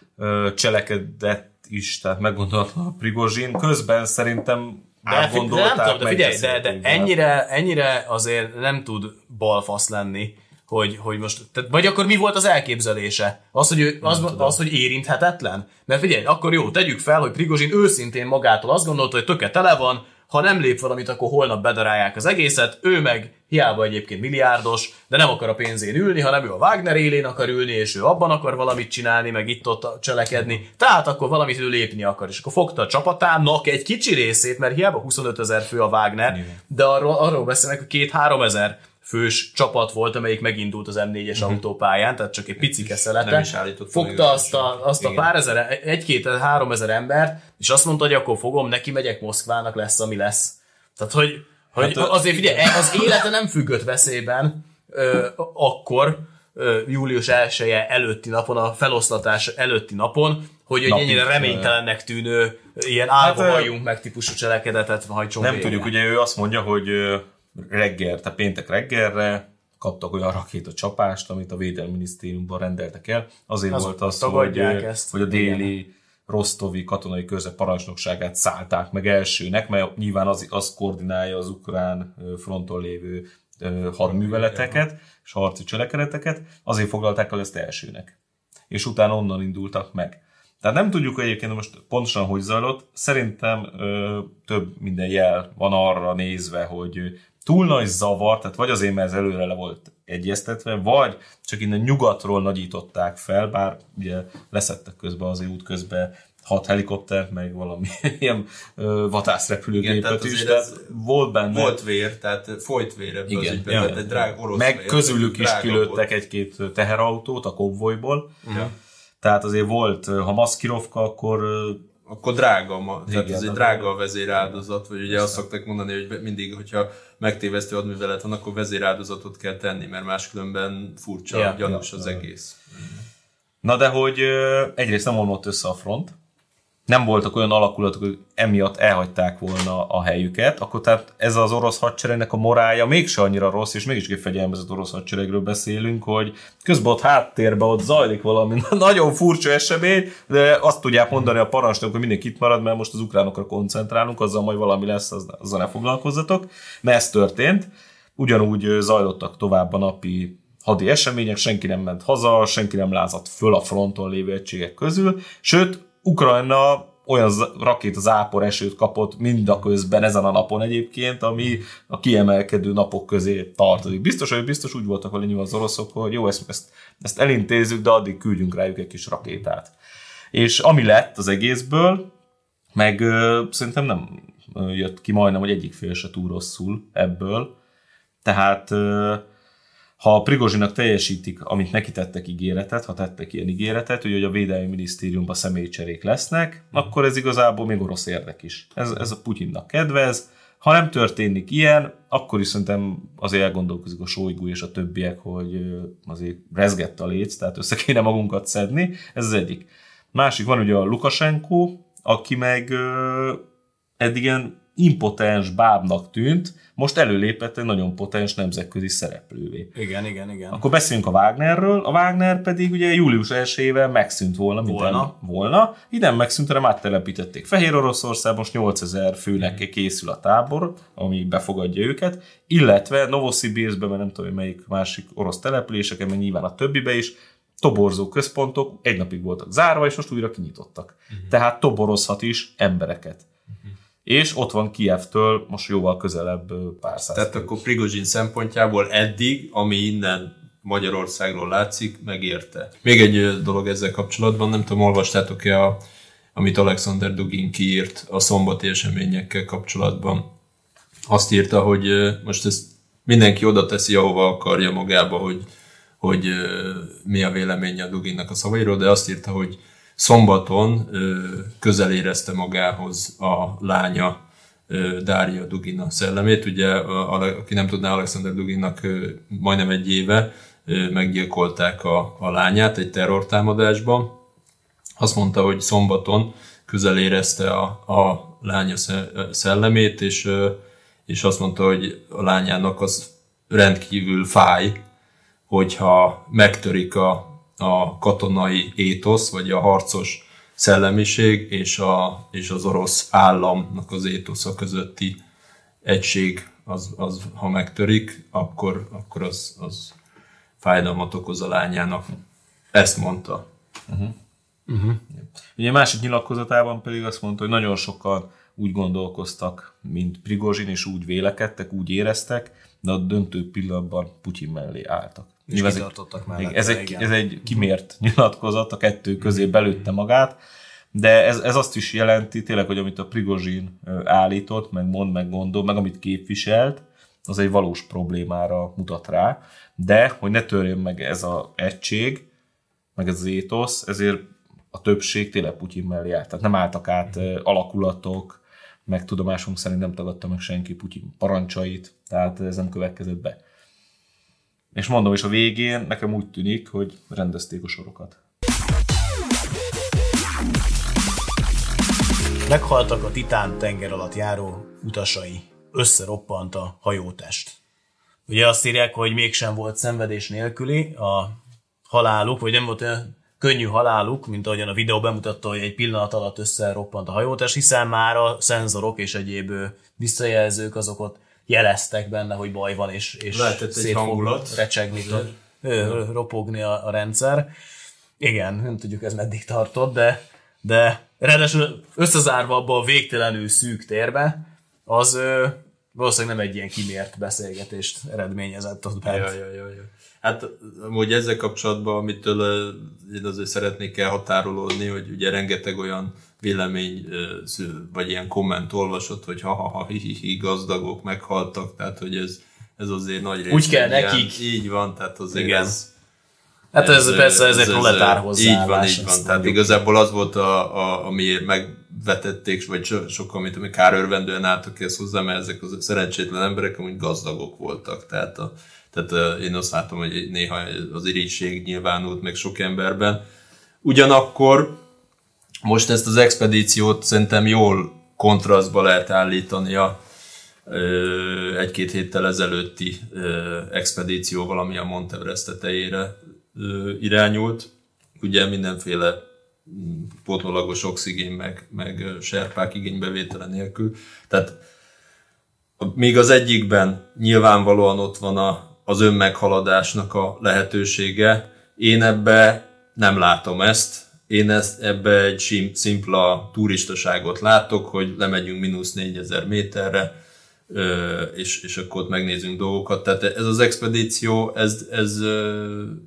cselekedett is, tehát meggondolta a Prigozsin, közben szerintem de, de nem tudom, de figyelj, de, de ennyire, ennyire azért nem tud balfasz lenni, hogy, hogy most, tehát, vagy akkor mi volt az elképzelése? Az, hogy, ő, az, az, hogy érinthetetlen? Mert figyelj, akkor jó, tegyük fel, hogy Prigozsin őszintén magától azt gondolta, hogy töke tele van, ha nem lép valamit, akkor holnap bedarálják az egészet, ő meg hiába egyébként milliárdos, de nem akar a pénzén ülni, hanem ő a Wagner élén akar ülni, és ő abban akar valamit csinálni, meg itt-ott cselekedni, tehát akkor valamit ő lépni akar, és akkor fogta a csapatának egy kicsi részét, mert hiába 25 ezer fő a Wagner, de arról, arról beszélnek, hogy két-három ezer fős csapat volt, amelyik megindult az M4-es uh-huh. autópályán, tehát csak egy pici keszelete. Nem is állított Fogta azt a, azt a pár ezer, egy-két-három ezer embert, és azt mondta, hogy akkor fogom, neki megyek Moszkvának, lesz, ami lesz. Tehát, hogy, hogy hát, azért figyelj, az élete nem függött veszélyben ö, akkor, ö, július 1 előtti napon, a feloszlatás előtti napon, hogy egy ennyire reménytelennek tűnő, ilyen álva hát, meg típusú cselekedetet hajtson Nem végre. tudjuk, ugye ő azt mondja, hogy reggel, tehát péntek reggelre kaptak olyan rakéta csapást, amit a Védelmi Minisztériumban rendeltek el. Azért az volt az, hogy, ezt. hogy a déli Igen. Rostovi katonai körzet parancsnokságát szállták meg elsőnek, mert nyilván az, az koordinálja az ukrán fronton lévő hadműveleteket és harci cselekedeteket, azért foglalták el ezt elsőnek. És utána onnan indultak meg. Tehát nem tudjuk egyébként most pontosan hogy zajlott. Szerintem ö, több minden jel van arra nézve, hogy túl nagy zavar, tehát vagy azért, mert ez előre le volt egyeztetve, vagy csak innen nyugatról nagyították fel, bár ugye leszettek közben az út közben hat helikoptert, meg valami (laughs) ilyen vatászrepülőgépet is, tehát volt benne. Volt vér, tehát folyt vér ebből Igen, az ügyben, egy drág, orosz Meg vér, közülük is kilőttek egy-két teherautót a konvojból, ja. tehát azért volt, ha Maszkirovka, akkor akkor drága, ma, tehát ez egy drága a vezéráldozat, vagy ugye azt szokták mondani, hogy mindig, hogyha megtévesztő adművelet van, akkor vezéráldozatot kell tenni, mert máskülönben furcsa, ja, gyanús ja, az egész. Na de hogy egyrészt nem omlott össze a front, nem voltak olyan alakulatok, hogy emiatt elhagyták volna a helyüket, akkor tehát ez az orosz hadseregnek a morálja mégse annyira rossz, és mégis egy fegyelmezett orosz hadseregről beszélünk, hogy közben ott háttérben ott zajlik valami (laughs) nagyon furcsa esemény, de azt tudják mondani a parancsnok, hogy mindenki itt marad, mert most az ukránokra koncentrálunk, azzal majd valami lesz, azzal ne foglalkozzatok. Mert ez történt. Ugyanúgy zajlottak tovább a napi hadi események, senki nem ment haza, senki nem lázadt föl a fronton lévő egységek közül, sőt, Ukrajna olyan rakét az ápor esőt kapott mind a közben ezen a napon egyébként, ami a kiemelkedő napok közé tartozik. Biztos, hogy biztos úgy voltak vele az oroszok, hogy jó, ezt, ezt, ezt elintézzük, de addig küldjünk rájuk egy kis rakétát. És ami lett az egészből, meg ö, szerintem nem jött ki majdnem, hogy egyik fél se túl rosszul ebből. Tehát ö, ha a Prigozsinak teljesítik, amit neki tettek ígéretet, ha tettek ilyen ígéretet, hogy a Védelmi Minisztériumban személycserék lesznek, mm. akkor ez igazából még orosz érdek is. Ez, ez a Putyinnak kedvez. Ha nem történik ilyen, akkor is szerintem azért elgondolkozik a Sojgu és a többiek, hogy azért rezgett a léc, tehát össze kéne magunkat szedni. Ez az egyik. Másik van ugye a Lukasenko, aki meg eddig ilyen impotens bábnak tűnt, most előlépett egy nagyon potens nemzetközi szereplővé. Igen, igen, igen. Akkor beszéljünk a Wagnerről. A Wagner pedig ugye július 1 megszűnt volna, mint volna. Volna. Ide megszűnt, hanem áttelepítették Fehér Oroszország, most 8000 főnek mm. készül a tábor, ami befogadja őket, illetve Novosibirskben, mert nem tudom, hogy melyik másik orosz településeken, mert nyilván a többibe is, toborzó központok egy napig voltak zárva, és most újra kinyitottak. Uh-huh. Tehát toborozhat is embereket. És ott van Kievtől most jóval közelebb pár száz. Tehát akkor Prigozsin szempontjából eddig, ami innen Magyarországról látszik, megérte. Még egy dolog ezzel kapcsolatban, nem tudom, olvastátok-e, a, amit Alexander Dugin kiírt a szombati eseményekkel kapcsolatban. Azt írta, hogy most ezt mindenki oda teszi, ahova akarja magába, hogy, hogy mi a véleménye a Duginnak a szavairól, de azt írta, hogy Szombaton közel érezte magához a lánya Dária Dugina szellemét. Ugye, aki nem tudná, Alexander Duginnak majdnem egy éve meggyilkolták a, a lányát egy terrortámadásban. Azt mondta, hogy szombaton közel érezte a, a lánya szellemét, és, és azt mondta, hogy a lányának az rendkívül fáj, hogyha megtörik a, a katonai étosz, vagy a harcos szellemiség és, a, és az orosz államnak az étosza közötti egység, az, az ha megtörik, akkor, akkor az, az fájdalmat okoz a lányának. Ezt mondta. Uh-huh. Uh-huh. Ugye másik nyilatkozatában pedig azt mondta, hogy nagyon sokan úgy gondolkoztak, mint Prigozsin, és úgy vélekedtek, úgy éreztek, de a döntő pillanatban Putyin mellé álltak. És kitartottak mellette, ez, egy, igen. ez egy kimért nyilatkozat, a kettő közé belőtte magát, de ez, ez azt is jelenti tényleg, hogy amit a Prigozsin állított, meg mond, meg gondol, meg amit képviselt, az egy valós problémára mutat rá, de hogy ne törjön meg ez az egység, meg ez az étosz, ezért a többség tényleg Putyin mellé állt. Tehát nem álltak át alakulatok, meg tudomásunk szerint nem tagadta meg senki Putyin parancsait, tehát ez nem következett be. És mondom, és a végén nekem úgy tűnik, hogy rendezték a sorokat. Meghaltak a Titán tenger alatt járó utasai. Összeroppant a hajótest. Ugye azt írják, hogy mégsem volt szenvedés nélküli a haláluk, vagy nem volt olyan könnyű haláluk, mint ahogyan a videó bemutatta, hogy egy pillanat alatt összeroppant a hajótest, hiszen már a szenzorok és egyéb visszajelzők azok ott jeleztek benne, hogy baj van, és, és Lehetett egy szét fog hangulat. recsegni, ropogni a, a rendszer. Igen, nem tudjuk ez meddig tartott, de, de ráadásul összezárva abba a végtelenül szűk térbe, az ö, valószínűleg nem egy ilyen kimért beszélgetést eredményezett ott bent. Ja, ja, ja, ja. Hát amúgy ezzel kapcsolatban, amitől én azért szeretnék elhatárolódni, hogy ugye rengeteg olyan vélemény, vagy ilyen komment olvasott, hogy ha-ha-ha, hi-hi-hi, gazdagok meghaltak, tehát hogy ez, ez azért nagy rész. Úgy kell ilyen- nekik. Így van, tehát azért Igen. ez, Hát ez, ez persze ez, egy proletár Így hozzáállás. van, így van. Tehát mondjuk. igazából az volt, a, a, ami megvetették, vagy so, sokan, mint ami kárörvendően álltak ezt hozzá, mert ezek az szerencsétlen emberek amúgy gazdagok voltak. Tehát, a, tehát a, én azt látom, hogy néha az irigység nyilvánult meg sok emberben. Ugyanakkor most ezt az expedíciót szerintem jól kontrasztba lehet állítani a egy-két héttel ezelőtti expedícióval, ami a Monteverest tetejére irányult. Ugye mindenféle mm, pótlólagos oxigén, meg, meg serpák igénybevétele nélkül. Tehát míg az egyikben nyilvánvalóan ott van a, az önmeghaladásnak a lehetősége, én ebbe nem látom ezt. Én ezt, ebbe egy sim, szimpla turistaságot látok, hogy lemegyünk mínusz 4000 méterre, és, és akkor ott megnézünk dolgokat. Tehát ez az expedíció, ez, ez,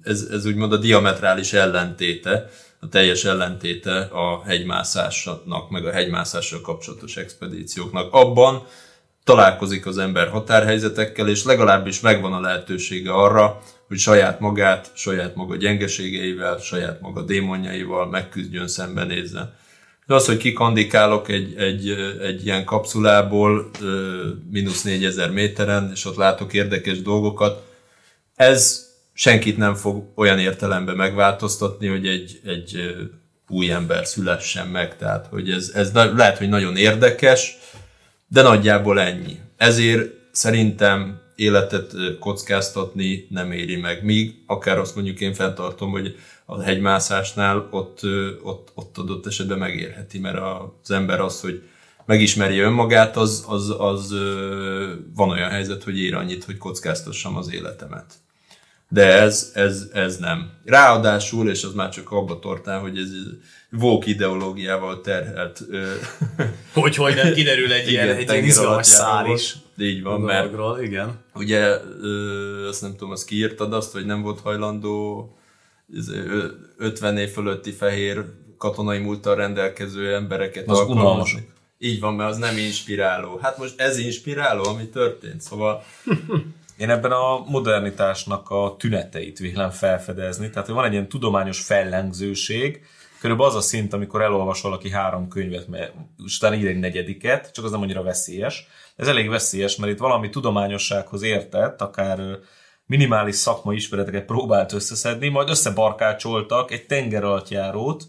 ez, ez úgymond a diametrális ellentéte, a teljes ellentéte a hegymászásnak, meg a hegymászással kapcsolatos expedícióknak. Abban találkozik az ember határhelyzetekkel, és legalábbis megvan a lehetősége arra, hogy saját magát, saját maga gyengeségeivel, saját maga démonjaival megküzdjön, szembenézzen. De az, hogy kikandikálok egy, egy, egy ilyen kapszulából mínusz 4000 méteren, és ott látok érdekes dolgokat, ez senkit nem fog olyan értelemben megváltoztatni, hogy egy, egy új ember szülessen meg. Tehát, hogy ez, ez lehet, hogy nagyon érdekes, de nagyjából ennyi. Ezért szerintem életet kockáztatni nem éri meg. Míg akár azt mondjuk én fenntartom, hogy a hegymászásnál ott, ott, ott adott esetben megérheti, mert az ember az, hogy megismeri önmagát, az, az, az van olyan helyzet, hogy ér annyit, hogy kockáztassam az életemet. De ez, ez, ez nem. Ráadásul, és az már csak abba tortán, hogy ez vók ideológiával terhelt (laughs) Hogy, hogy nem kiderül egy ilyen, egy ilyen izgalmas alattjáról. is. Így van, mert igen. ugye ö, azt nem tudom, azt kiírtad azt, hogy nem volt hajlandó ez, ö, 50 év fölötti fehér katonai múlttal rendelkező embereket Az alkalmazni. Így van, mert az nem inspiráló. Hát most ez inspiráló, ami történt, szóval (laughs) Én ebben a modernitásnak a tüneteit vélem felfedezni. Tehát, hogy van egy ilyen tudományos fellengzőség, körülbelül az a szint, amikor elolvas valaki három könyvet, mert utána ír egy negyediket, csak az nem annyira veszélyes. Ez elég veszélyes, mert itt valami tudományossághoz értett, akár minimális szakmai ismereteket próbált összeszedni, majd összebarkácsoltak egy tenger alatt járót,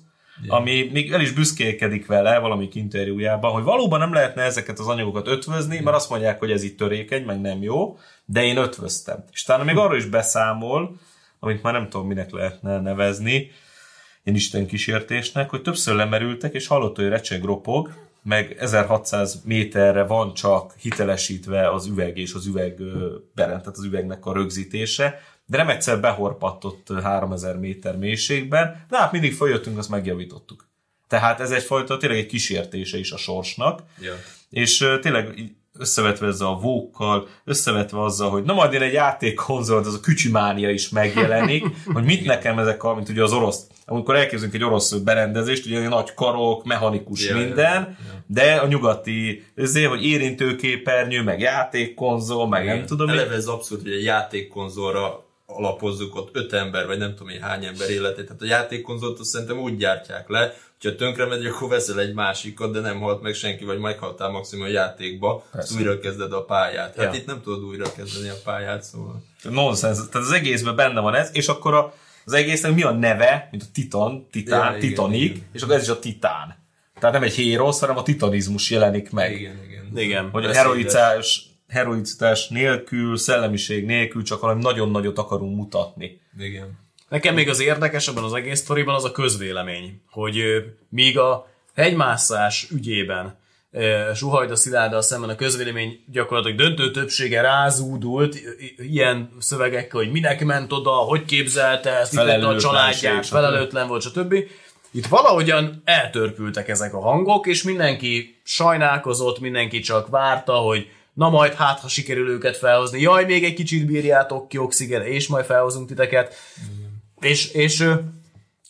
ami még el is büszkélkedik vele valamik interjújában, hogy valóban nem lehetne ezeket az anyagokat ötvözni, mert azt mondják, hogy ez itt törékeny, meg nem jó, de én ötvöztem. És talán még arról is beszámol, amit már nem tudom, minek lehetne nevezni, ilyen Isten kísértésnek, hogy többször lemerültek, és hallott, hogy recseg ropog, meg 1600 méterre van csak hitelesítve az üveg és az üveg berend, tehát az üvegnek a rögzítése, de nem egyszer behorpattott ö, 3000 méter mélységben, de hát mindig följöttünk, azt megjavítottuk. Tehát ez egyfajta tényleg egy kísértése is a sorsnak. Ja. És tényleg összevetve ezzel a vókkal, összevetve azzal, hogy na majd én egy játékkonzolt, az a kücsimánia is megjelenik, (laughs) hogy mit nekem ezek a, mint ugye az orosz, amikor elképzelünk egy orosz berendezést, ugye nagy karok, mechanikus Ja, minden, ja, ja. de a nyugati, ezért, hogy érintőképernyő, meg játékkonzol, meg nem tudom, Eleve ez abszurd, hogy egy játékkonzolra alapozzuk ott öt ember, vagy nem tudom én hány ember életét. Tehát a játékkonzolt azt szerintem úgy gyártják le, hogyha tönkre megy, akkor veszel egy másikat, de nem halt meg senki, vagy meghaltál maximum a játékba, azt újra kezded a pályát. Hát Ja. itt nem tudod újra kezdeni a pályát, szóval. nonsens. Tehát az egészben benne van ez, és akkor a, az egésznek mi a neve, mint a Titan, Titán, Ja, ja, igen, Titanic, igen. és akkor ez is a Titán. Tehát nem egy hérosz, hanem a titanizmus jelenik meg. Igen, igen. Igen. Hogy a heroicás, heroicitás nélkül, szellemiség nélkül csak valami nagyon nagyot akarunk mutatni. Igen. Nekem még az érdekes ebben az egész sztoriban az a közvélemény, hogy míg a hegymászás ügyében Suhajda Szilárddal szemben a közvélemény gyakorlatilag döntő többsége rázúdult ilyen szövegekkel, hogy minek ment oda, hogy képzelte ezt, tette a családját, felelőtlen volt, stb. Itt valahogyan eltörpültek ezek a hangok, és mindenki sajnálkozott, mindenki csak várta, hogy na majd hát, ha sikerül őket felhozni, jaj, még egy kicsit bírjátok ki oxigére, és majd felhozunk titeket. És, és,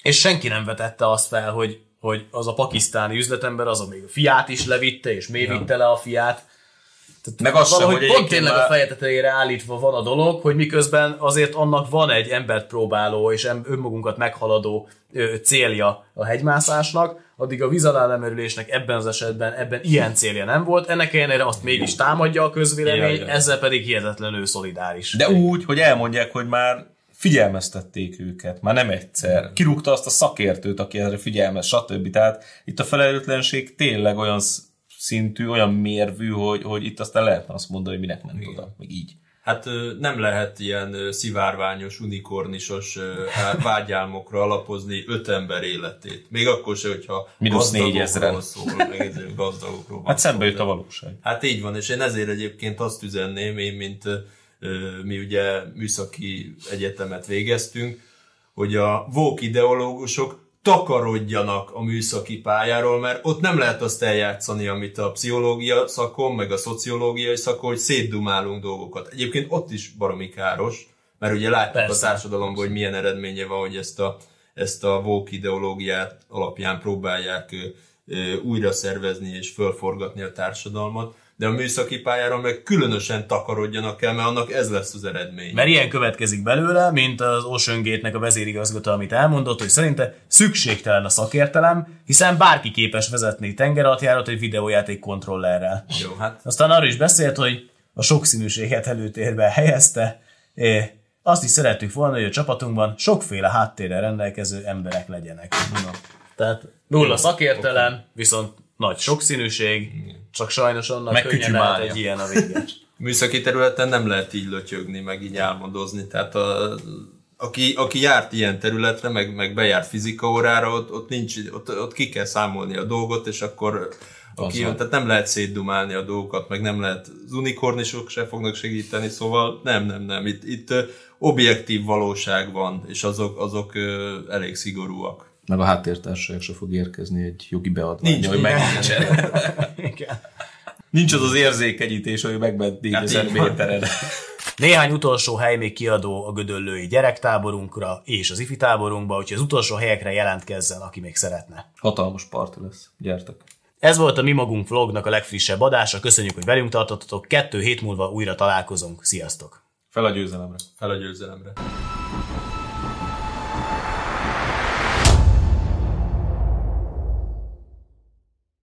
és senki nem vetette azt fel, hogy, hogy az a pakisztáni üzletember, az a még a fiát is levitte, és még vitte le a fiát. Tehát Meg az sem, valahogy hogy pont tényleg már- a feje tetejére állítva van a dolog, hogy miközben azért annak van egy embert próbáló és önmagunkat meghaladó célja a hegymászásnak, addig a víz alá lemerülésnek ebben az esetben ebben ilyen célja nem volt, ennek ellenére azt mégis támadja a közvélemény, Ja, ja. ezzel pedig hihetetlenül szolidáris. De úgy, hogy elmondják, hogy már figyelmeztették őket, már nem egyszer. Kirúgta azt a szakértőt, aki erre figyelmez, stb. Tehát itt a felelőtlenség tényleg olyan sz- szintű, olyan mérvű, hogy, hogy itt aztán lehetne azt mondani, hogy minek ment oda, meg így. Hát nem lehet ilyen szivárványos, unikornisos vágyálmokra alapozni öt ember életét. Még akkor se, hogyha Mínusz gazdagokról szól, meg gazdagokról Hát szembe jött a valóság. Hát így van, és én ezért egyébként azt üzenném, én mint mi ugye műszaki egyetemet végeztünk, hogy a vók ideológusok takarodjanak a műszaki pályáról, mert ott nem lehet azt eljátszani, amit a pszichológia szakon, meg a szociológiai szakon, hogy szétdumálunk dolgokat. Egyébként ott is baromi káros, mert ugye látjuk Persze. a társadalomban, hogy milyen eredménye van, hogy ezt a, ezt a vók ideológiát alapján próbálják újra szervezni és fölforgatni a társadalmat, de a műszaki pályára meg különösen takarodjanak el, mert annak ez lesz az eredmény. Mert ilyen következik belőle, mint az Ocean Gate-nek a vezérigazgató, amit elmondott, hogy szerinte szükségtelen a szakértelem, hiszen bárki képes vezetni tengeralattjárót egy videójáték kontrollerrel. Jó, hát Aztán arról is beszélt, hogy a sokszínűséget előtérbe helyezte. É, Azt is szerettük volna, hogy a csapatunkban sokféle háttérrel rendelkező emberek legyenek. Tehát nulla szakértelem, viszont nagy sokszínűség, csak sajnos annak Meg könnyen lehet egy ilyen a vége. (laughs) műszaki területen nem lehet így lötyögni, meg így álmodozni. Tehát a, aki, aki járt ilyen területre, meg, meg bejárt fizika órára, ott, ott, nincs, ott, ott ki kell számolni a dolgot, és akkor aki jön, tehát nem lehet szétdumálni a dolgokat, meg nem lehet, az unikornisok se fognak segíteni, szóval nem, nem, nem. Itt, itt objektív valóság van, és azok, azok elég szigorúak. Meg a háttértársaság se fog érkezni egy jogi beadvány, Nincs, hogy nincs. megnincsen. (laughs) Nincs az az érzékenyítés, hogy megment 4000 így van. méteren. Néhány utolsó hely még kiadó a gödöllői gyerektáborunkra és az ifi táborunkba, úgyhogy az utolsó helyekre jelentkezzen, aki még szeretne. Hatalmas parti lesz. Gyertek. Ez volt a Mi Magunk vlognak a legfrissebb adása, köszönjük, hogy velünk tartottatok, kettő hét múlva újra találkozunk, sziasztok! Fel a győzelemre. Fel a győzelemre.